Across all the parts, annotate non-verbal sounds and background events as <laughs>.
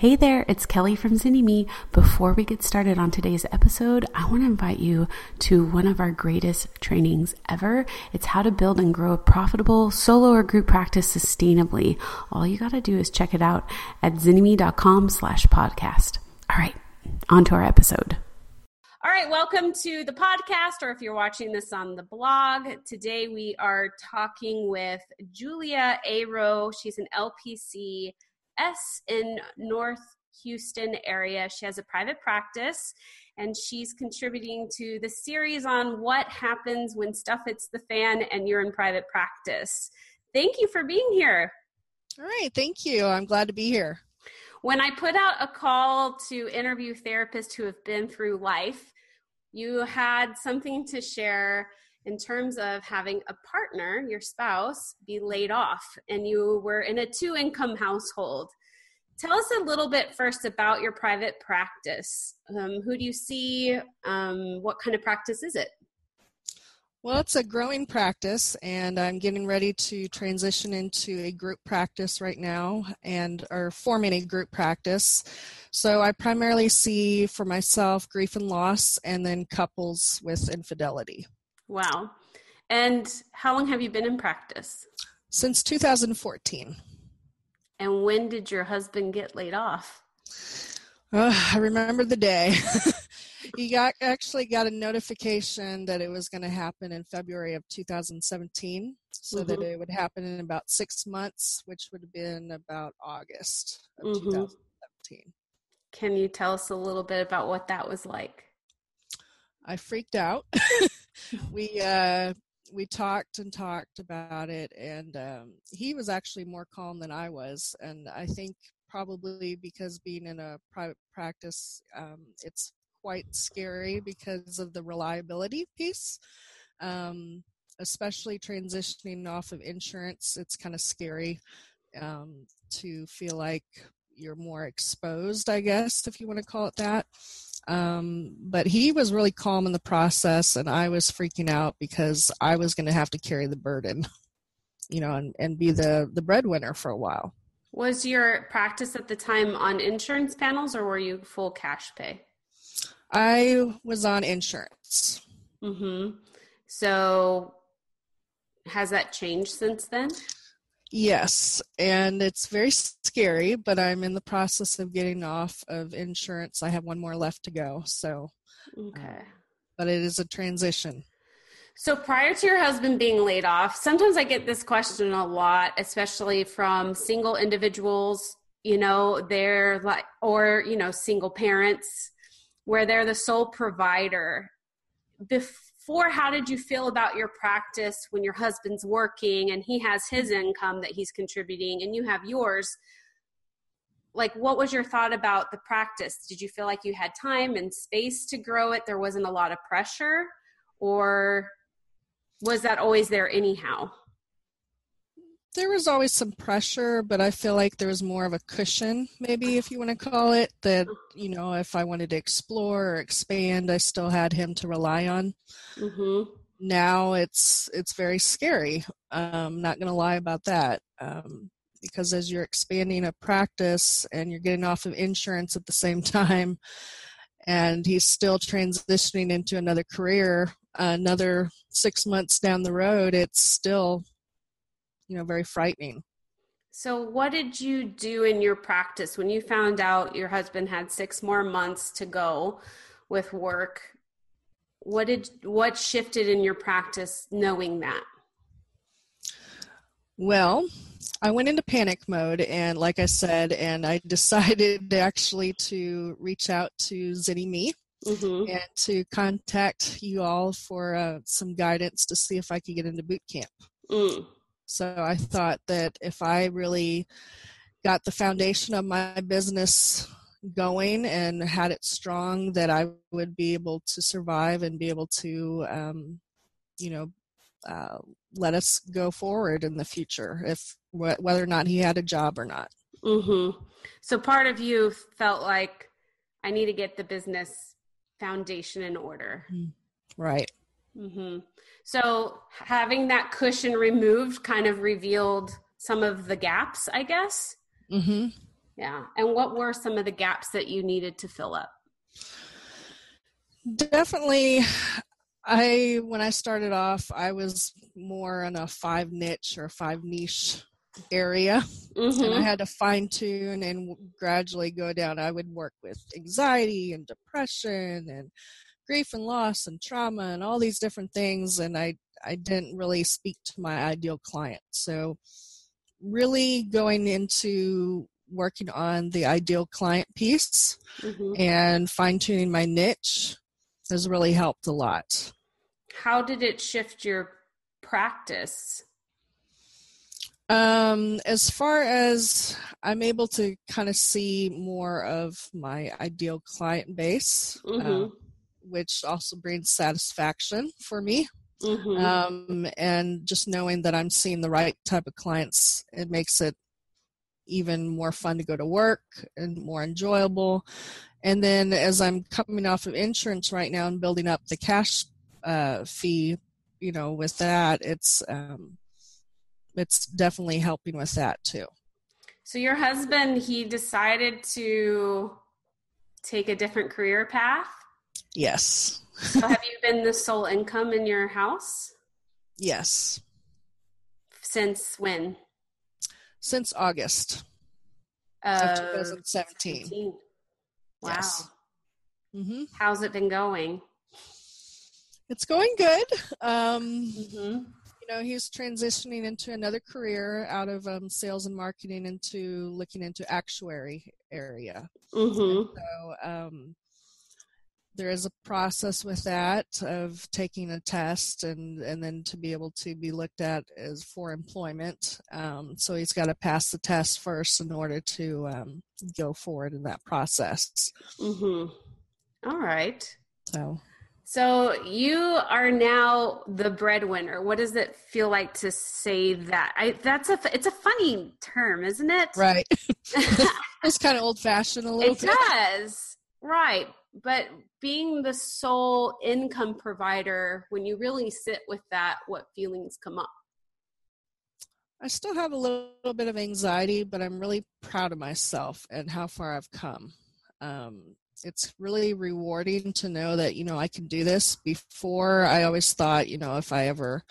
Hey there, it's Kelly from Zynnyme. Before we get started on today's episode, I want to invite you to one of our greatest trainings ever. It's how to build and grow a profitable solo or group practice sustainably. All you got to do is check it out at zynnyme.com slash podcast. All right, on to our episode. All right, welcome to the podcast, or if you're watching this on the blog. Today we are talking with Julia Aro. She's an LPC S in North Houston area. She has a private practice and she's contributing to the series on what happens when stuff hits the fan and you're in private practice. Thank you for being here. All right, thank you. I'm glad to be here. When I put out a call to interview therapists who have been through life, you had something to share in terms of having a partner, your spouse, be laid off, and you were in a two income household. Tell us a little bit first about your private practice. Um, who do you see? Um, what kind of practice is it? Well, it's a growing practice, and I'm getting ready to transition into a group practice right now and are forming a group practice. So I primarily see for myself grief and loss and then couples with infidelity. Wow. And how long have you been in practice? Since 2014. And when did your husband get laid off? I remember the day. <laughs> he got actually got a notification that it was going to happen in February of 2017, so mm-hmm. that it would happen in about six months, which would have been about August of mm-hmm. 2017. Can you tell us a little bit about what that was like? I freaked out. <laughs> we uh, we talked and talked about it, and um, he was actually more calm than I was, and I think probably because being in a private practice, um, it's quite scary because of the reliability piece. Um, especially transitioning off of insurance, it's kind of scary um, to feel like you're more exposed, I guess, if you want to call it that. Um, but he was really calm in the process, and I was freaking out because I was going to have to carry the burden, you know, and, and be the, the breadwinner for a while. Was your practice at the time on insurance panels, or were you full cash pay? I was on insurance. Mm-hmm. So, has that changed since then? Yes, and it's very scary, but I'm in the process of getting off of insurance. I have one more left to go, so okay. Uh, but it is a transition. So prior to your husband being laid off, sometimes I get this question a lot, especially from single individuals, you know, they're like or, you know, single parents where they're the sole provider. Before before how did you feel about your practice when your husband's working and he has his income that he's contributing and you have yours? Like what was your thought about the practice? Did you feel like you had time and space to grow it? There wasn't a lot of pressure? Or was that always there anyhow there was always some pressure, but I feel like there was more of a cushion, maybe if you want to call it, that, you know, if I wanted to explore or expand, I still had him to rely on. Mm-hmm. Now it's it's very scary. I'm not going to lie about that. Um, because as you're expanding a practice and you're getting off of insurance at the same <laughs> time, and he's still transitioning into another career, another six months down the road, it's still you know very frightening so what did you do in your practice when you found out your husband had six more months to go with work what did what shifted in your practice knowing that well i went into panic mode and like i said and i <laughs> decided actually to reach out to Zynnyme mm-hmm. and to contact you all for uh, some guidance to see if i could get into boot camp mm. So I thought that if I really got the foundation of my business going and had it strong, that I would be able to survive and be able to, um, you know, uh, let us go forward in the future, if whether or not he had a job or not. Mm-hmm. So part of you felt like I need to get the business foundation in order. Mm, right. Mm-hmm. So having that cushion removed kind of revealed some of the gaps, I guess. Mm-hmm. Yeah. And what were some of the gaps that you needed to fill up? Definitely I when I started off, I was more in a five niche or five niche area mm-hmm. and i mm-hmm. had to fine tune and gradually go down i would work with anxiety and depression and grief and loss and trauma and all these different things and i i didn't really speak to my ideal client so really going into working on the ideal client piece mm-hmm. and fine tuning my niche has really helped a lot how did it shift your practice? Um, as far as I'm able to kind of see more of my ideal client base, mm-hmm. uh, which also brings satisfaction for me. Mm-hmm. Um, and just knowing that I'm seeing the right type of clients, it makes it even more fun to go to work and more enjoyable. And then as I'm coming off of insurance right now and building up the cash uh, fee, you know, with that, it's um, it's definitely helping with that too. So your husband, he decided to take a different career path. Yes. so have you been the sole income in your house? Yes. Since when? Since August of, of 2017. Wow. Yes. Mm-hmm. How's it been going? It's going good. Um, mm-hmm. You know, he's transitioning into another career out of um, sales and marketing into looking into actuary area. Mm-hmm. So um, there is a process with that of taking a test and and then to be able to be looked at as for employment. Um, so he's got to pass the test first in order to um, go forward in that process. Mm-hmm. All right. So so you are now the breadwinner. What does it feel like to say that? I that's a it's a funny term, isn't it? Right. <laughs> <laughs> it's kind of old fashioned a little it bit. It does. Right. But being the sole income provider, when you really sit with that, what feelings come up? I still have a little bit of anxiety, but I'm really proud of myself and how far I've come. Um, it's really rewarding to know that you know I can do this. Before I always thought, you know, if I ever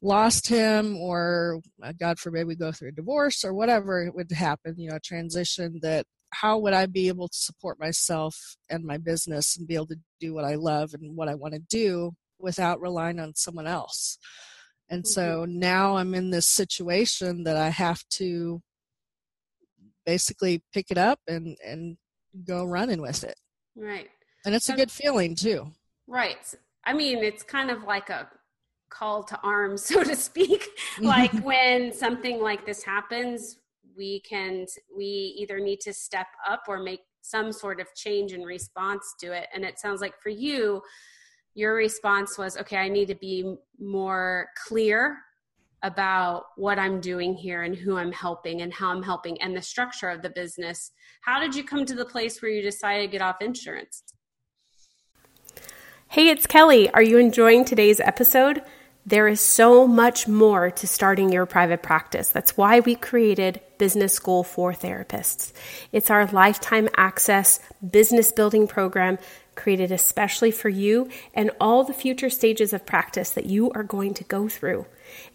lost him or uh, God forbid we go through a divorce or whatever it would happen, you know, transition that how would I be able to support myself and my business and be able to do what I love and what I want to do without relying on someone else. And mm-hmm. so now I'm in this situation that I have to basically pick it up and and go running with it. Right. And it's so, a good feeling too. Right. I mean, it's kind of like a call to arms, <laughs> so to speak. like <laughs> when something like this happens, we can, we either need to step up or make some sort of change in response to it. And it sounds like for you, your response was, okay, I need to be more clear about what I'm doing here and who I'm helping and how I'm helping and the structure of the business. How did you come to the place where you decided to get off insurance? Hey, it's Kelly. Are you enjoying today's episode? There is so much more to starting your private practice. That's why we created Business School for Therapists. It's our lifetime access business building program created especially for you and all the future stages of practice that you are going to go through.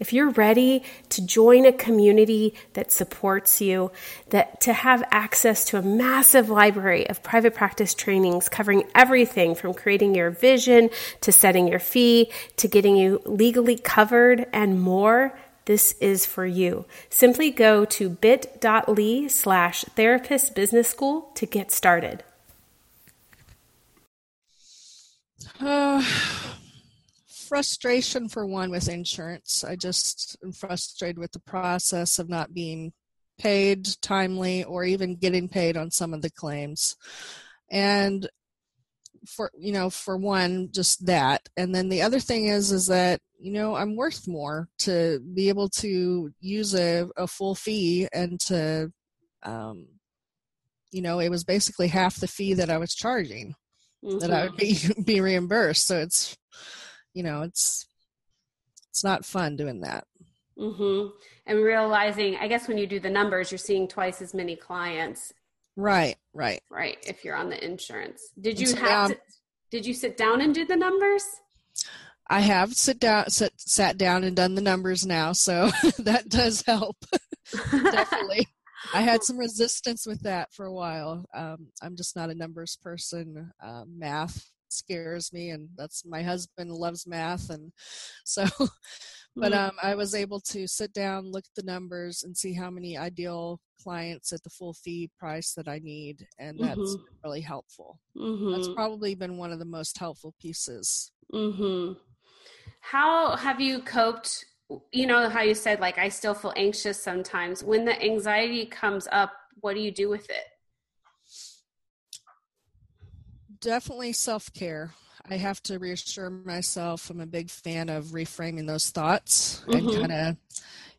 If you're ready to join a community that supports you, that to have access to a massive library of private practice trainings covering everything from creating your vision to setting your fee to getting you legally covered and more, this is for you. Simply go to bit.ly slash therapist business school to get started. Uh, <sighs> frustration for one with insurance. I just am frustrated with the process of not being paid timely or even getting paid on some of the claims. And for you know for one just that and then the other thing is is that you know i'm worth more to be able to use a, a full fee and to um you know it was basically half the fee that i was charging mm-hmm. that i would be <laughs> be reimbursed so it's you know it's it's not fun doing that Mm-hmm. And realizing, I guess when you do the numbers, you're seeing twice as many clients. Right, right, right. If you're on the insurance, did you so have? to, did you sit down and do the numbers? I have sit down, sit, sat down and done the numbers now, so <laughs> that does help. <laughs> Definitely. I had some resistance with that for a while. Um, I'm just not a numbers person. Uh, math scares me, and that's my husband loves math, and <laughs> so. but mm-hmm. um, I was able to sit down, look at the numbers, and see how many ideal clients at the full fee price that I need, and that's mm-hmm. really helpful. Mm-hmm. That's probably been one of the most helpful pieces. Mm-hmm. How have you coped? You know how you said like I still feel anxious sometimes. When the anxiety comes up, what do you do with it? Definitely self care. I have to reassure myself. I'm a big fan of reframing those thoughts mm-hmm. and kind of,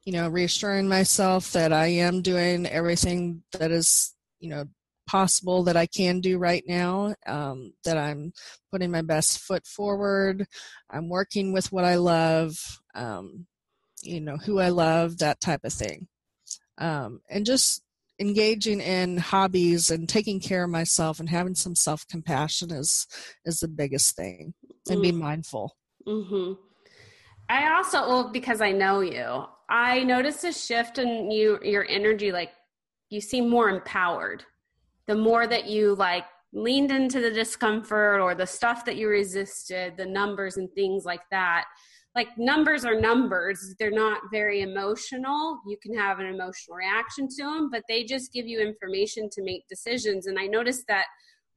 you know, reassuring myself that I am doing everything that is, you know, possible that I can do right now, um, that I'm putting my best foot forward, I'm working with what I love, um, you know, who I love, that type of thing. Um, and just engaging in hobbies and taking care of myself and having some self compassion is is the biggest thing and mm. be mindful mm-hmm. i also well because i know you i noticed a shift in you your energy like you seem more empowered the more that you like leaned into the discomfort or the stuff that you resisted, the numbers and things like that. Like numbers are numbers. They're not very emotional. You can have an emotional reaction to them, but they just give you information to make decisions. And I noticed that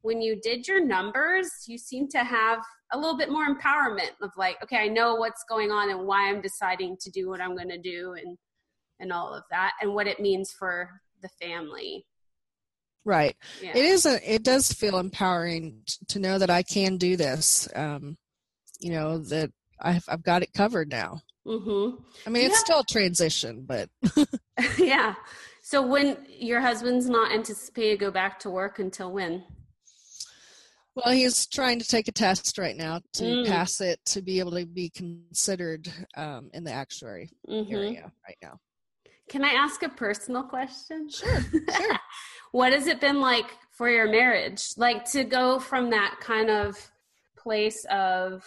when you did your numbers, you seem to have a little bit more empowerment of like, okay, I know what's going on and why I'm deciding to do what I'm going to do and and all of that and what it means for the family. Right. Yeah. It is a, it does feel empowering to know that I can do this. Um, you know, that I've, I've got it covered now. Mm-hmm. I mean, it's still a transition, but. <laughs> <laughs> yeah. So when your husband's not anticipated to go back to work until when? Well, he's trying to take a test right now to mm. pass it to be able to be considered um, in the actuary mm-hmm. area right now. Can I ask a personal question? Sure, sure. <laughs> what has it been like for your marriage? Like to go from that kind of place of,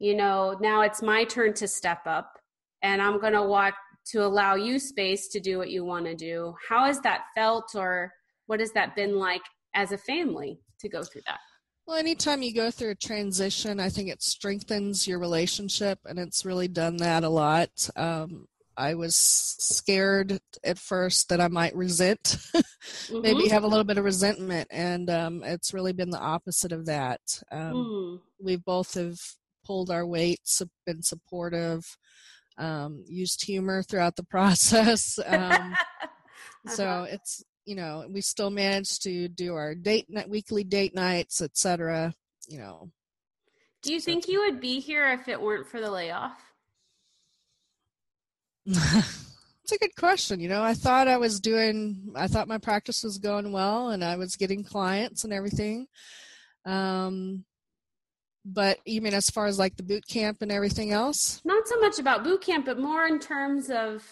you know, now it's my turn to step up and I'm going to want to allow you space to do what you want to do. How has that felt or what has that been like as a family to go through that? Well, anytime you go through a transition, I think it strengthens your relationship, and it's really done that a lot. Um, I was scared at first that I might resent, <laughs> mm-hmm. maybe have a little bit of resentment, and um, it's really been the opposite of that. Um, mm. We both have pulled our weights, been supportive, um, used humor throughout the <laughs> process. Um, <laughs> uh-huh. So it's you know we still managed to do our date night, weekly date nights, etc. You know. Do you so think you would be here if it weren't for the layoff? <laughs> it's a good question. You know, I thought I was doing, I thought my practice was going well and I was getting clients and everything. Um, but you mean as far as like the boot camp and everything else? Not so much about boot camp, but more in terms of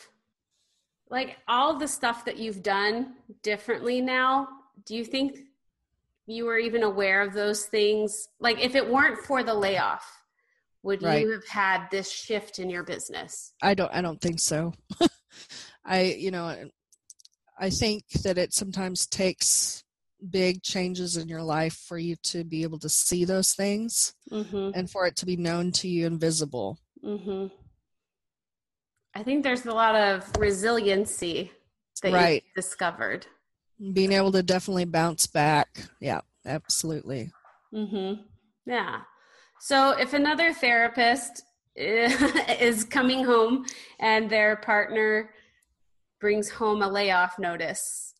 like all the stuff that you've done differently now. Do you think you were even aware of those things? Like if it weren't for the layoff, would right. you have had this shift in your business i don't i don't think so <laughs> i you know i think that it sometimes takes big changes in your life for you to be able to see those things mm-hmm. and for it to be known to you and visible mm-hmm. i think there's a lot of resiliency that right. you discovered being able to definitely bounce back yeah absolutely mm-hmm. yeah so if another therapist <laughs> is coming home and their partner brings home a layoff notice,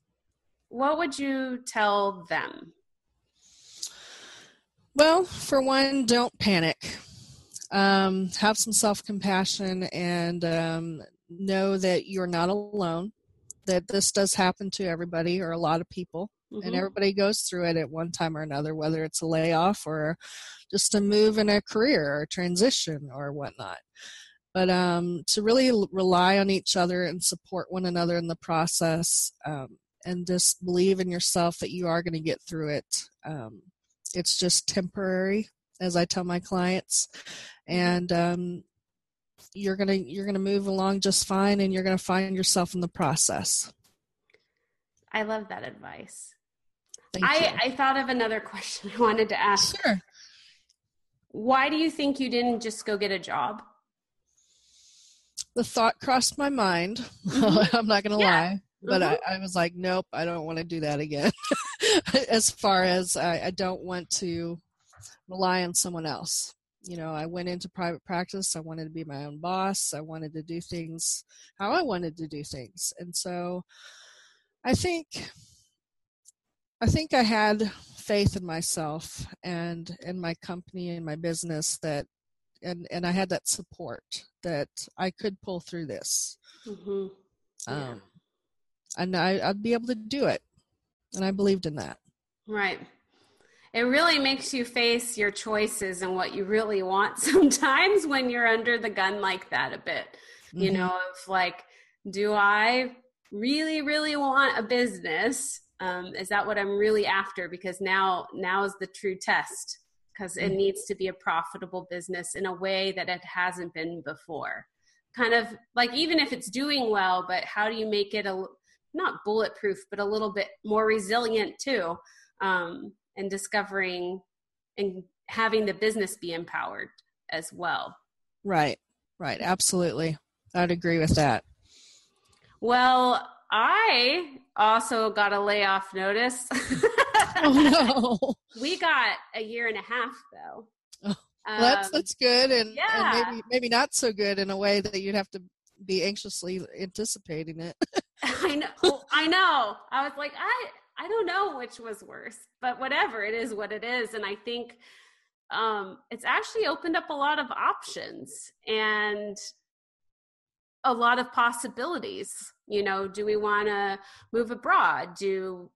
what would you tell them? Well, for one, don't panic. Um, have some self compassion and um, know that you're not alone, that this does happen to everybody or a lot of people. Mm-hmm. And everybody goes through it at one time or another, whether it's a layoff or just a move in a career or transition or whatnot. but um, to really rely on each other and support one another in the process um, and just believe in yourself that you are going to get through it um, it's just temporary as i tell my clients and um, you're going to you're going to move along just fine and you're going to find yourself in the process i love that advice I, I thought of another <laughs> question I wanted to ask. Sure. Why do you think you didn't just go get a job? The thought crossed my mind. <laughs> Mm-hmm. I'm not going to yeah. lie. But mm-hmm. I, I, was like, nope, I don't want to do that again. <laughs> as far as I, I don't want to rely on someone else. You know, I went into private practice. I wanted to be my own boss. I wanted to do things how I wanted to do things. And so I think I think I had faith in myself and in my company and my business that and and I had that support that I could pull through this. Mm-hmm. Yeah. Um, and I, I'd be able to do it. And I believed in that. Right. It really makes you face your choices and what you really want <laughs> sometimes when you're under the gun like that a bit. Mm-hmm. You know, of like, do I really, really want a business um, is that what i'm really after because now now is the true test because it mm-hmm. needs to be a profitable business in a way that it hasn't been before kind of like even if it's doing well but how do you make it a not bulletproof but a little bit more resilient too um, and discovering and having the business be empowered as well right right absolutely i'd agree with that well I also got a layoff notice. <laughs> oh no. <laughs> We got a year and a half though. Oh, well, that's um, that's good and, yeah. and maybe maybe not so good in a way that you'd have to be anxiously anticipating it. <laughs> <laughs> I know. I know. I was like, I I don't know which was worse, but whatever, it is what it is. And I think um, it's actually opened up a lot of options and a lot of possibilities you know do we want to move abroad do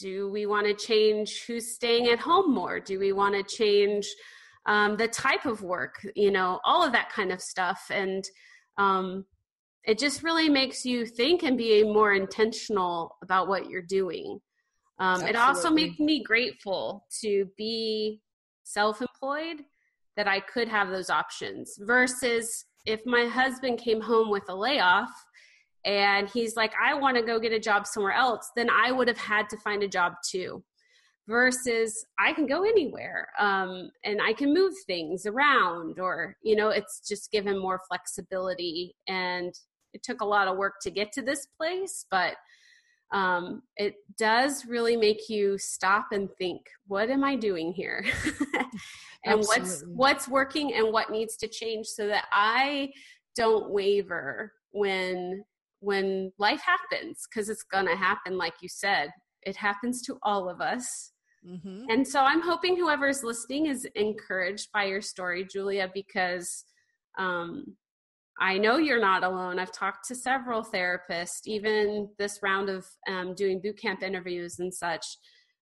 do we want to change who's staying at home more do we want to change um, the type of work you know all of that kind of stuff and um, it just really makes you think and be more intentional about what you're doing um, it also makes me grateful to be self-employed that i could have those options versus if my husband came home with a layoff and he's like, I want to go get a job somewhere else, then I would have had to find a job too. Versus, I can go anywhere um, and I can move things around, or, you know, it's just given more flexibility. And it took a lot of work to get to this place, but um, it does really make you stop and think, what am I doing here? <laughs> and what's what's working and what needs to change so that I don't waver when when life happens because it's going to happen like you said it happens to all of us mm-hmm. and so i'm hoping whoever's listening is encouraged by your story julia because um, i know you're not alone i've talked to several therapists even this round of um, doing boot camp interviews and such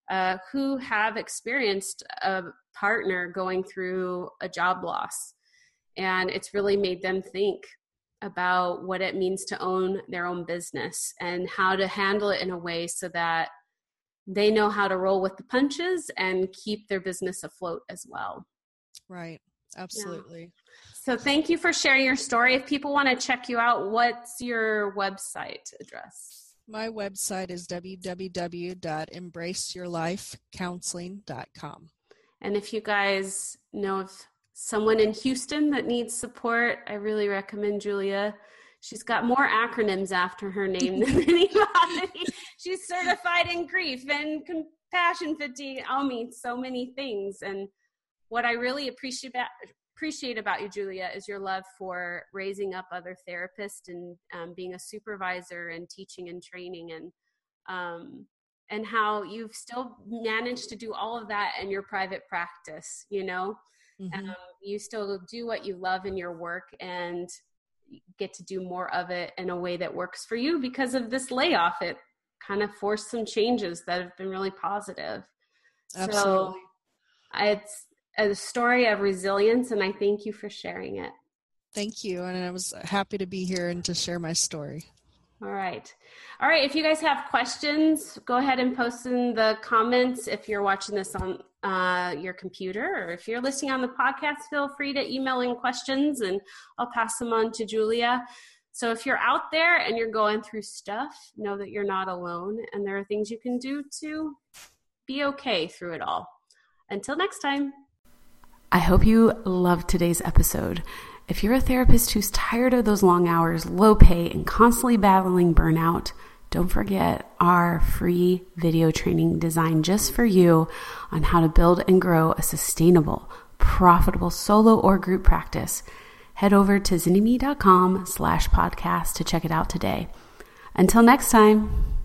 uh, who have experienced a partner going through a job loss and it's really made them think about what it means to own their own business and how to handle it in a way so that they know how to roll with the punches and keep their business afloat as well. Right. Absolutely. Yeah. So thank you for sharing your story. If people want to check you out, what's your website address? My website is www.embraceyourlifecounseling.com. And if you guys know of someone in Houston that needs support, I really recommend Julia. She's got more acronyms after her name than <laughs> anybody. She's certified in grief and compassion fatigue. I mean, so many things. And what I really appreciate about, appreciate about you, Julia, is your love for raising up other therapists and um, being a supervisor and teaching and training and um, and how you've still managed to do all of that in your private practice. You know, Mm-hmm. Um, you still do what you love in your work and get to do more of it in a way that works for you because of this layoff. It kind of forced some changes that have been really positive. Absolutely. So it's a story of resilience, and I thank you for sharing it. Thank you. And I was happy to be here and to share my story. All right. All right. If you guys have questions, go ahead and post in the comments. If you're watching this on uh, your computer or if you're listening on the podcast, feel free to email in questions and I'll pass them on to Julia. So if you're out there and you're going through stuff, know that you're not alone and there are things you can do to be okay through it all. Until next time. I hope you loved today's episode. If you're a therapist who's tired of those long hours, low pay, and constantly battling burnout, don't forget our free video training designed just for you on how to build and grow a sustainable, profitable solo or group practice. Head over to zynnyme.com slash podcast to check it out today. Until next time.